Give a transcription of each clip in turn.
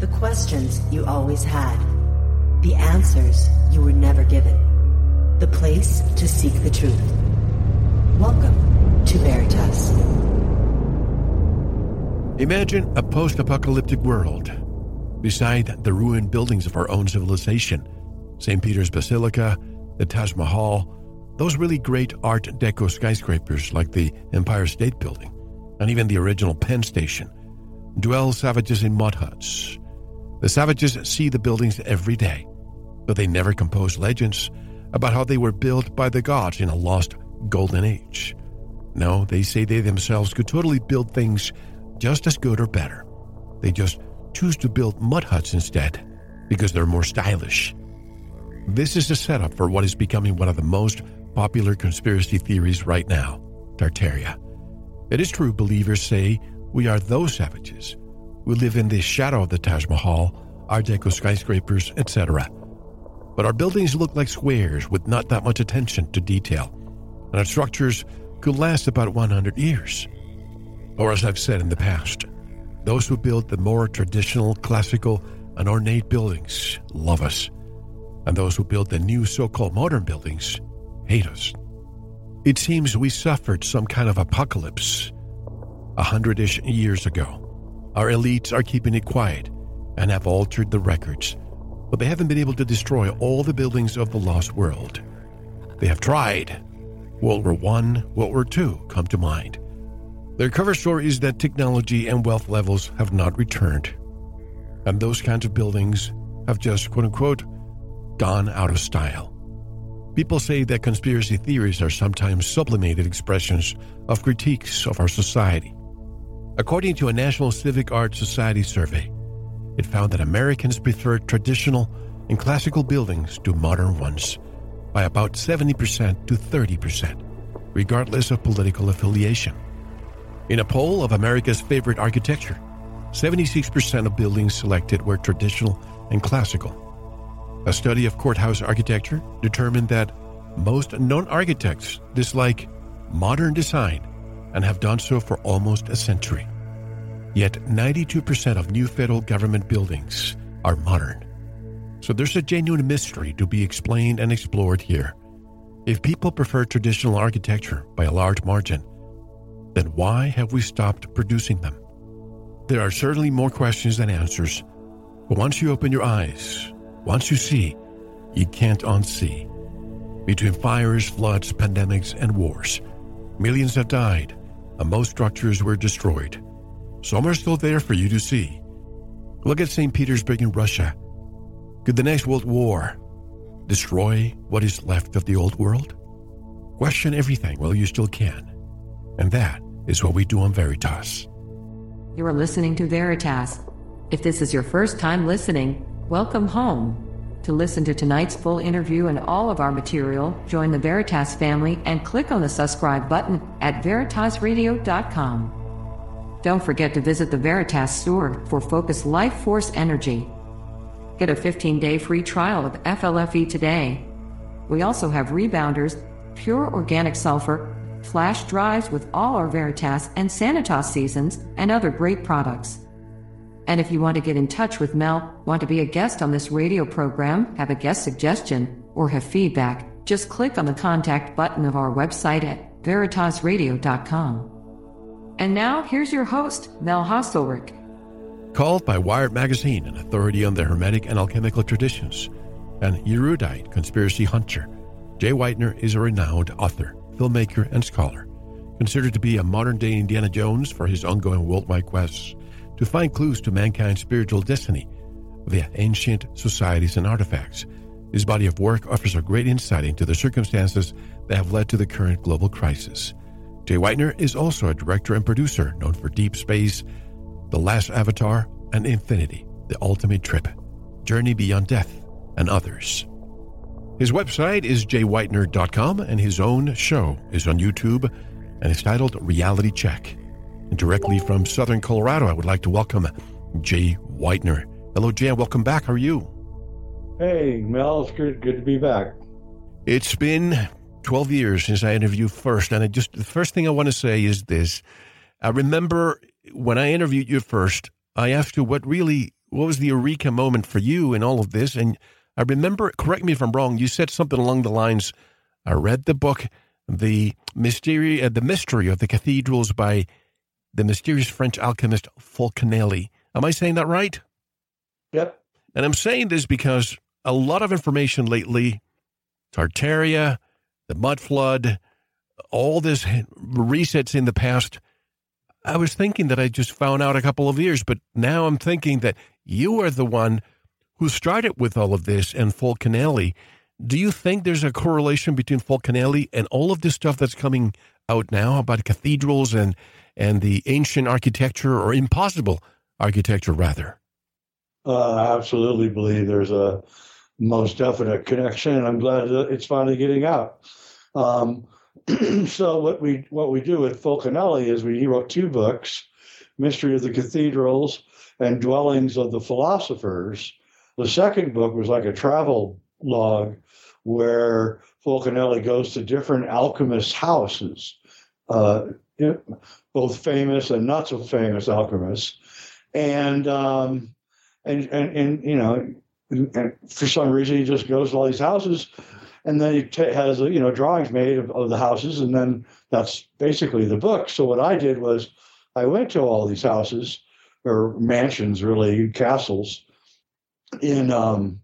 The questions you always had. The answers you were never given. The place to seek the truth. Welcome to Veritas. Imagine a post apocalyptic world. Beside the ruined buildings of our own civilization, St. Peter's Basilica, the Taj Mahal, those really great Art Deco skyscrapers like the Empire State Building, and even the original Penn Station, dwell savages in mud huts. The savages see the buildings every day, but they never compose legends about how they were built by the gods in a lost golden age. No, they say they themselves could totally build things just as good or better. They just choose to build mud huts instead because they're more stylish. This is a setup for what is becoming one of the most popular conspiracy theories right now Tartaria. It is true, believers say we are those savages who live in the shadow of the Taj Mahal, Art Deco skyscrapers, etc. But our buildings look like squares with not that much attention to detail, and our structures could last about 100 years. Or, as I've said in the past, those who build the more traditional, classical, and ornate buildings love us, and those who build the new so called modern buildings hate us. It seems we suffered some kind of apocalypse a hundred ish years ago. Our elites are keeping it quiet and have altered the records, but they haven't been able to destroy all the buildings of the lost world. They have tried. World War I, World War II come to mind. Their cover story is that technology and wealth levels have not returned. And those kinds of buildings have just, quote unquote, gone out of style. People say that conspiracy theories are sometimes sublimated expressions of critiques of our society. According to a National Civic Arts Society survey, it found that Americans prefer traditional and classical buildings to modern ones by about 70% to 30%, regardless of political affiliation. In a poll of America's favorite architecture, 76% of buildings selected were traditional and classical. A study of courthouse architecture determined that most known architects dislike modern design and have done so for almost a century. Yet 92% of new federal government buildings are modern. So there's a genuine mystery to be explained and explored here. If people prefer traditional architecture by a large margin, then why have we stopped producing them? There are certainly more questions than answers, but once you open your eyes, once you see, you can't unsee. Between fires, floods, pandemics, and wars, millions have died, and most structures were destroyed. Some are still there for you to see. Look at St. Petersburg in Russia. Could the next world war destroy what is left of the old world? Question everything while you still can. And that is what we do on Veritas. You are listening to Veritas. If this is your first time listening, welcome home. To listen to tonight's full interview and all of our material, join the Veritas family and click on the subscribe button at veritasradio.com. Don't forget to visit the Veritas store for Focus Life Force Energy. Get a 15 day free trial of FLFE today. We also have rebounders, pure organic sulfur, flash drives with all our Veritas and Sanitas seasons, and other great products. And if you want to get in touch with Mel, want to be a guest on this radio program, have a guest suggestion, or have feedback, just click on the contact button of our website at veritasradio.com. And now, here's your host, Mel Hostelrick. Called by Wired Magazine an authority on the Hermetic and alchemical traditions, an erudite conspiracy hunter, Jay Weidner is a renowned author, filmmaker, and scholar, considered to be a modern day Indiana Jones for his ongoing worldwide quests to find clues to mankind's spiritual destiny via ancient societies and artifacts. His body of work offers a great insight into the circumstances that have led to the current global crisis. Jay Weidner is also a director and producer known for Deep Space, The Last Avatar, and Infinity, The Ultimate Trip, Journey Beyond Death, and others. His website is jayweidner.com, and his own show is on YouTube and is titled Reality Check. And directly from Southern Colorado, I would like to welcome Jay Weidner. Hello, Jay, and welcome back. How are you? Hey, Mel, it's good, good to be back. It's been 12 years since I interviewed first. And I just, the first thing I want to say is this. I remember when I interviewed you first, I asked you what really what was the eureka moment for you in all of this? And I remember, correct me if I'm wrong, you said something along the lines. I read the book, the mystery, uh, the mystery of the cathedrals by the mysterious French alchemist Fulcanelli. Am I saying that right? Yep. And I'm saying this because a lot of information lately, Tartaria, the mud flood, all this resets in the past. I was thinking that I just found out a couple of years, but now I'm thinking that you are the one who started with all of this and Fulcanelli. Do you think there's a correlation between Fulcanelli and all of this stuff that's coming out now about cathedrals and and the ancient architecture or impossible architecture rather? Uh, I absolutely believe there's a most definite connection, and I'm glad it's finally getting out. Um, so what we what we do with Fulcanelli is we he wrote two books, Mystery of the Cathedrals and Dwellings of the Philosophers. The second book was like a travel log where Fulcanelli goes to different alchemists' houses, uh, both famous and not so famous alchemists, and um, and, and, and you know, and for some reason he just goes to all these houses and then he t- has you know drawings made of, of the houses and then that's basically the book. So what i did was i went to all these houses or mansions really castles in um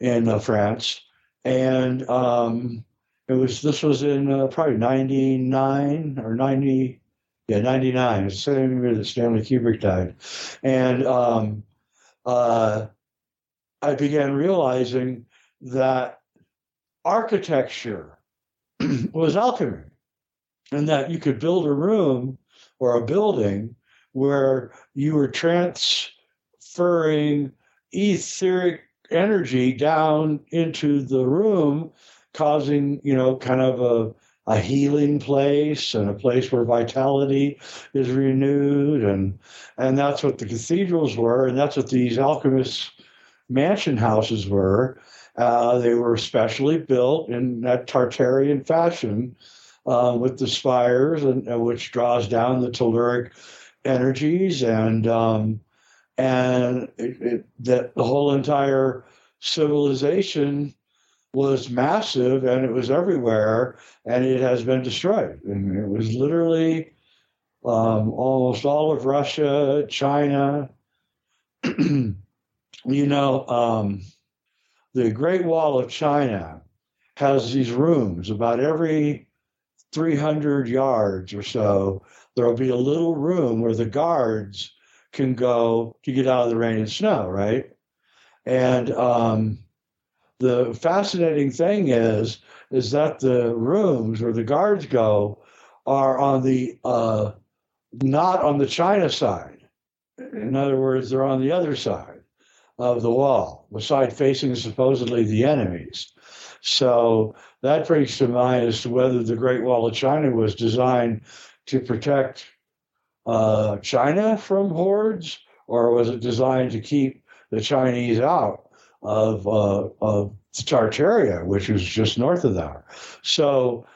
in uh, france and um it was this was in uh, probably 99 or 90 yeah 99 it's the same year that stanley kubrick died. And um uh, I began realizing that architecture was alchemy and that you could build a room or a building where you were transferring etheric energy down into the room causing you know kind of a a healing place and a place where vitality is renewed and and that's what the cathedrals were and that's what these alchemists mansion houses were uh, they were specially built in that tartarian fashion uh, with the spires and uh, which draws down the telluric energies and um, and it, it, that the whole entire civilization was massive and it was everywhere and it has been destroyed. And it was literally um, almost all of Russia, China. you know, um, the Great Wall of China has these rooms about every 300 yards or so. There'll be a little room where the guards can go to get out of the rain and snow, right? And um, the fascinating thing is is that the rooms where the guards go are on the uh, not on the China side. In other words, they're on the other side of the wall, the side facing supposedly the enemies. So that brings to mind as to whether the Great Wall of China was designed to protect uh, China from hordes, or was it designed to keep the Chinese out? of, uh, of Tartaria, which was just north of there. So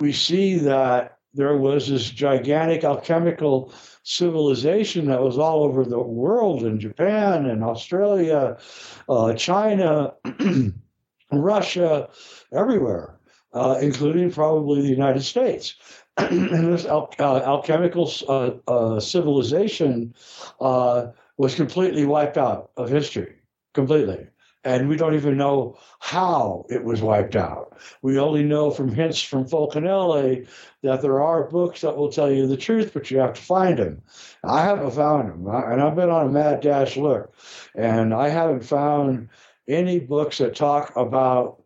we see that there was this gigantic alchemical civilization that was all over the world in Japan and Australia, uh, China, Russia, everywhere, uh, including probably the United States. and this al- uh, alchemical uh, uh, civilization uh, was completely wiped out of history completely. And we don't even know how it was wiped out. We only know from hints from Fulcanelli that there are books that will tell you the truth, but you have to find them. I haven't found them, and I've been on a mad dash look, and I haven't found any books that talk about.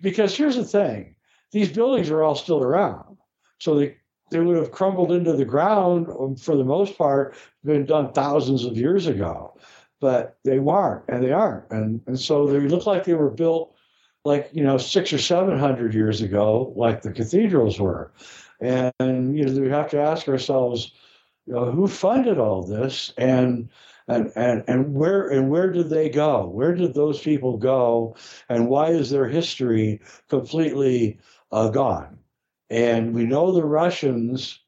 Because here's the thing: these buildings are all still around, so they they would have crumbled into the ground um, for the most part, been done thousands of years ago but they weren't, and they aren't, and and so they look like they were built like you know six or seven hundred years ago, like the cathedrals were, and, and you know we have to ask ourselves, you know, who funded all this, and and and and where and where did they go? Where did those people go, and why is their history completely uh, gone? And we know the Russians,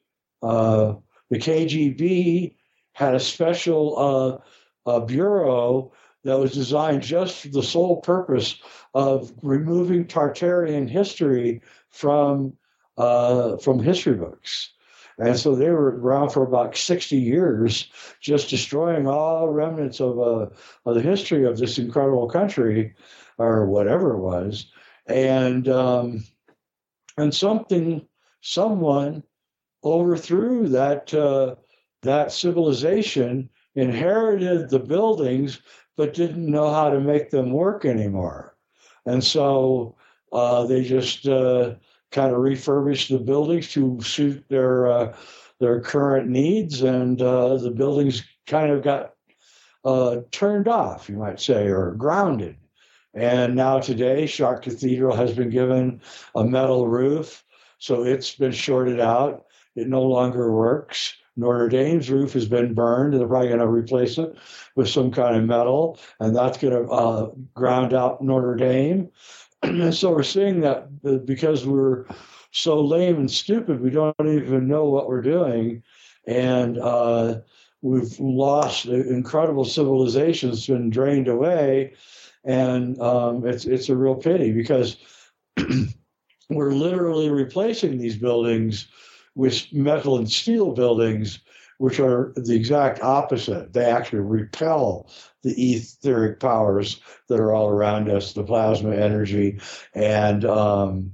uh, the KGB had a special uh, a bureau that was designed just for the sole purpose of removing Tartarian history from uh, from history books. And so they were around for about 60 years, just destroying all remnants of, uh, of the history of this incredible country, or whatever it was. And um, and something, someone overthrew that uh, that civilization, inherited the buildings, but didn't know how to make them work anymore. And so uh, they just uh, kind of refurbished the buildings to suit their uh, their current needs, and uh, the buildings kind of got uh, turned off, you might say, or grounded. And now today, Chartres Cathedral has been given a metal roof, so it's been shorted out. It no longer works. Notre Dame's roof has been burned. They're probably going to replace it with some kind of metal, and that's going to uh, ground out Notre Dame. And so we're seeing that because we're so lame and stupid, we don't even know what we're doing. And uh, we've lost incredible civilizations, it's been drained away. And um, it's, it's a real pity because we're literally replacing these buildings with metal and steel buildings, which are the exact opposite. They actually repel the etheric powers that are all around us, the plasma energy, and um,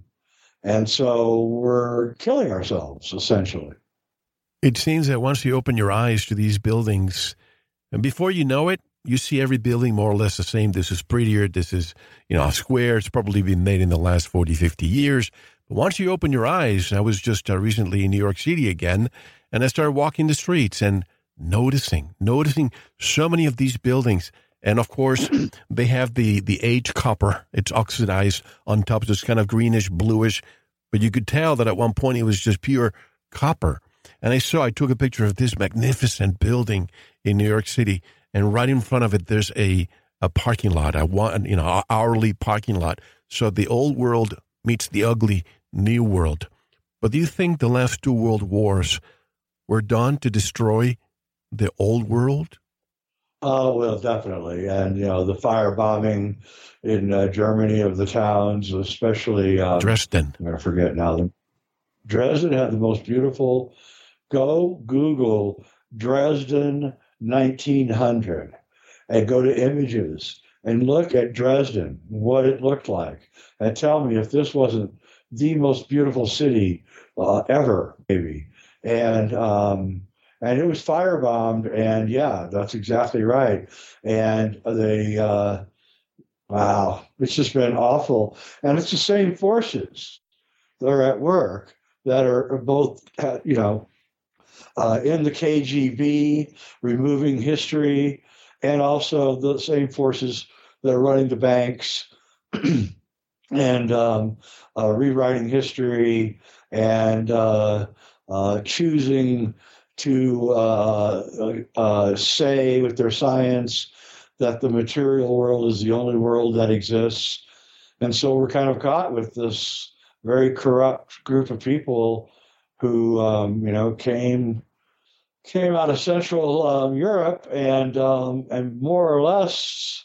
and so we're killing ourselves essentially. It seems that once you open your eyes to these buildings, and before you know it, you see every building more or less the same. This is prettier. This is, you know, a square. It's probably been made in the last 40, 50 years. Once you open your eyes, I was just uh, recently in New York City again, and I started walking the streets and noticing, noticing so many of these buildings. And of course, they have the, the aged copper. It's oxidized on top. So it's kind of greenish, bluish. But you could tell that at one point it was just pure copper. And I saw, I took a picture of this magnificent building in New York City. And right in front of it, there's a, a parking lot, a one, you know, hourly parking lot. So the old world meets the ugly new world. But do you think the last two world wars were done to destroy the old world? Oh well, definitely, and you know the firebombing in uh, Germany of the towns, especially um, Dresden. I'm going to forget now. Dresden had the most beautiful. Go Google Dresden 1900 and go to images and look at Dresden, what it looked like, and tell me if this wasn't the most beautiful city uh, ever, maybe. And um, and it was firebombed. And yeah, that's exactly right. And they, uh, wow, it's just been awful. And it's the same forces that are at work that are both, uh, you know, uh, in the KGB, removing history, and also the same forces that are running the banks and um, uh, rewriting history and uh, uh, choosing to uh, uh, say with their science that the material world is the only world that exists. And so we're kind of caught with this very corrupt group of people who, um, you know, came came out of Central um, Europe and um, and more or less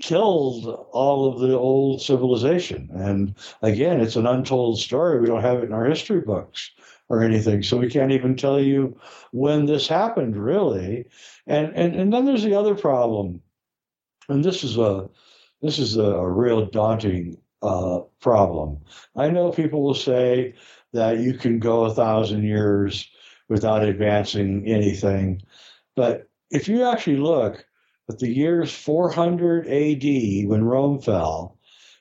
killed all of the old civilization. And again, it's an untold story. We don't have it in our history books or anything. So we can't even tell you when this happened, really. And and, and then there's the other problem, and this is a this is a, a real daunting uh, problem. I know people will say that you can go a thousand years without advancing anything, but if you actually look at the years 400 AD when Rome fell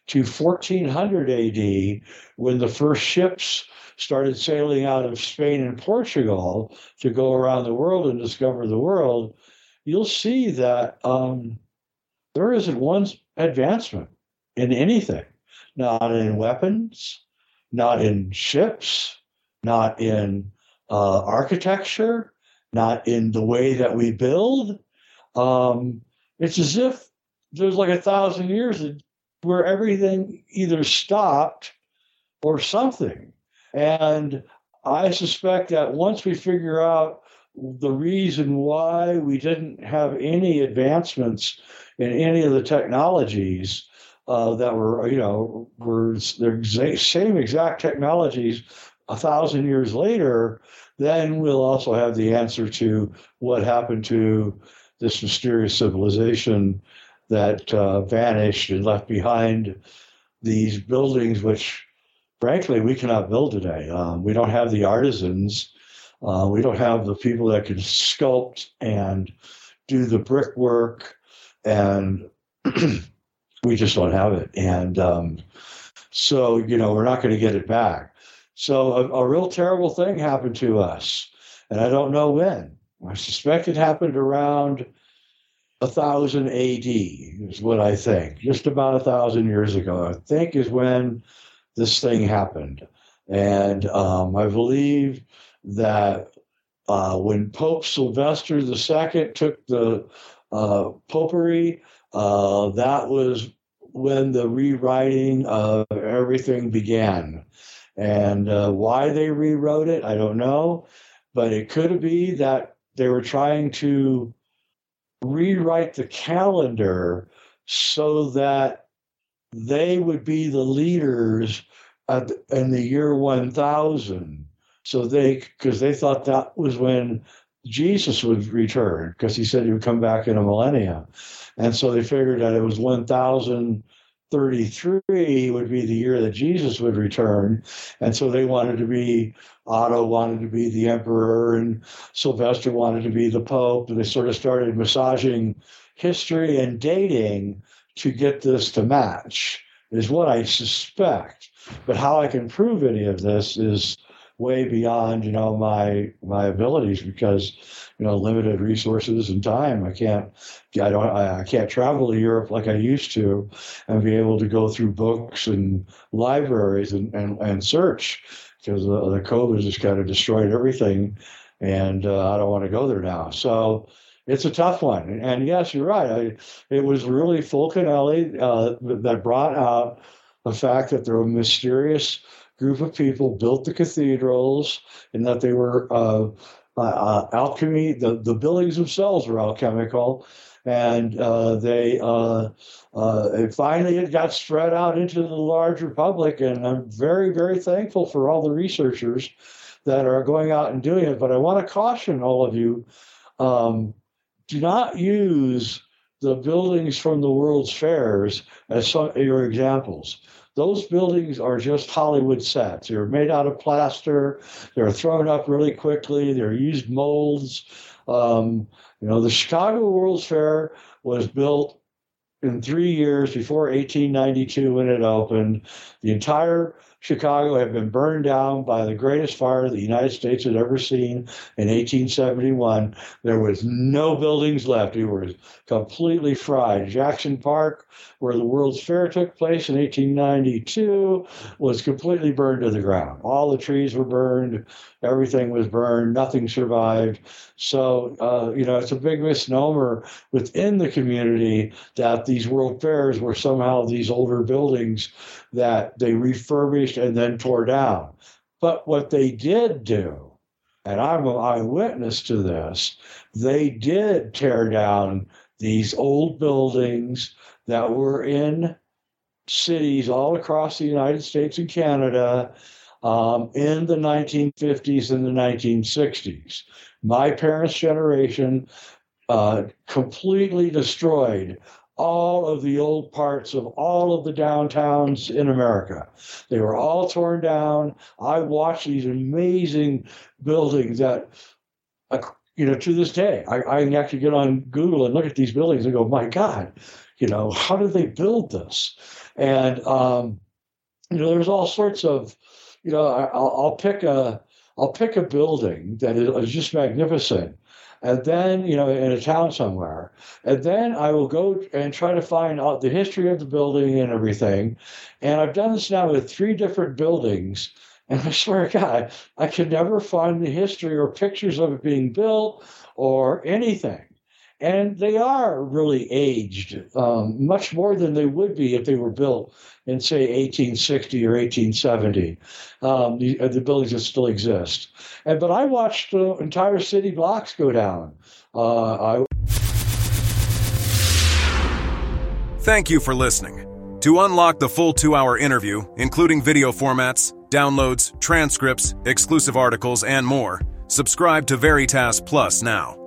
to 1400 AD when the first ships started sailing out of Spain and Portugal to go around the world and discover the world, you'll see that um, there isn't one advancement in anything, not in weapons, not in ships, not in uh, architecture, not in the way that we build. Um, it's as if there's like a thousand years where everything either stopped or something. And I suspect that once we figure out the reason why we didn't have any advancements in any of the technologies uh, that were, you know, were the same exact technologies a thousand years later, then we'll also have the answer to what happened to this mysterious civilization that uh, vanished and left behind these buildings, which frankly we cannot build today. Um, we don't have the artisans, uh, we don't have the people that can sculpt and do the brickwork, and we just don't have it. And um, so, you know, we're not going to get it back. So, a, a real terrible thing happened to us, and I don't know when. I suspect it happened around thousand AD is what I think. Just about a thousand years ago, I think is when this thing happened, and um, I believe that uh, when Pope Sylvester II took the uh, popery, uh, that was when the rewriting of everything began. And uh, why they rewrote it, I don't know, but it could be that they were trying to rewrite the calendar so that they would be the leaders at, in the year 1000 so they because they thought that was when jesus would return because he said he would come back in a millennium. And so they figured that it was 1000 33 would be the year that Jesus would return. And so they wanted to be, Otto wanted to be the emperor, and Sylvester wanted to be the pope. And they sort of started massaging history and dating to get this to match, is what I suspect. But how I can prove any of this is way beyond you know my my abilities because you know limited resources and time. I can't i don't i can't travel to europe like i used to and be able to go through books and libraries and and, and search because the, the covid just kind of destroyed everything and uh, i don't want to go there now. So it's a tough one. And yes you're right. I, it was really fulcanelli uh, that brought out the fact that there were mysterious group of people built the cathedrals and that they were uh, uh, uh, alchemy. The, the buildings themselves were alchemical. And uh, they uh, uh, finally it got spread out into the larger public. And I'm very, very thankful for all the researchers that are going out and doing it. But I want to caution all of you um, do not use the buildings from the World's Fairs as some, your examples those buildings are just Hollywood sets. They're made out of plaster. They're thrown up really quickly. They're used molds. Um, you know, the Chicago World's Fair was built in three years before 1892 when it opened. The entire Chicago had been burned down by the greatest fire the United States had ever seen in 1871. There was no buildings left. It was completely fried. Jackson Park, where the World's Fair took place in 1892, was completely burned to the ground. All the trees were burned. Everything was burned. Nothing survived. So, uh, you know, it's a big misnomer within the community that these World Fairs were somehow these older buildings that they refurbished and then tore down. But what they did do, and I'm an eyewitness to this, they did tear down these old buildings that were in cities all across the United States and Canada um, in the 1950s and the 1960s. My parents' generation uh, completely destroyed all of the old parts of all of the downtowns in America. They were all torn down. I watched these amazing buildings that, uh, you know, to this day, I, I can actually get on Google and look at these buildings and go, my God, you know, how did they build this? And, um, you know, there's all sorts of, you know, I'll, I'll pick a, I'll pick a building that is just magnificent and then you know in a town somewhere. And then i will go and try to find out the history of the building and everything. And i've done this now with three different buildings. And i swear to god i could never find the history or pictures of it being built or anything and they are really aged, um, much more than they would be if they were built in, say, 1860 or 1870. Um, the, uh, the, buildings that still exist. And, but I watched the entire city blocks go down. Uh, I... Thank you for listening. To unlock the full two hour interview, including video formats, downloads, transcripts, exclusive articles, and more, subscribe to Veritas Plus now.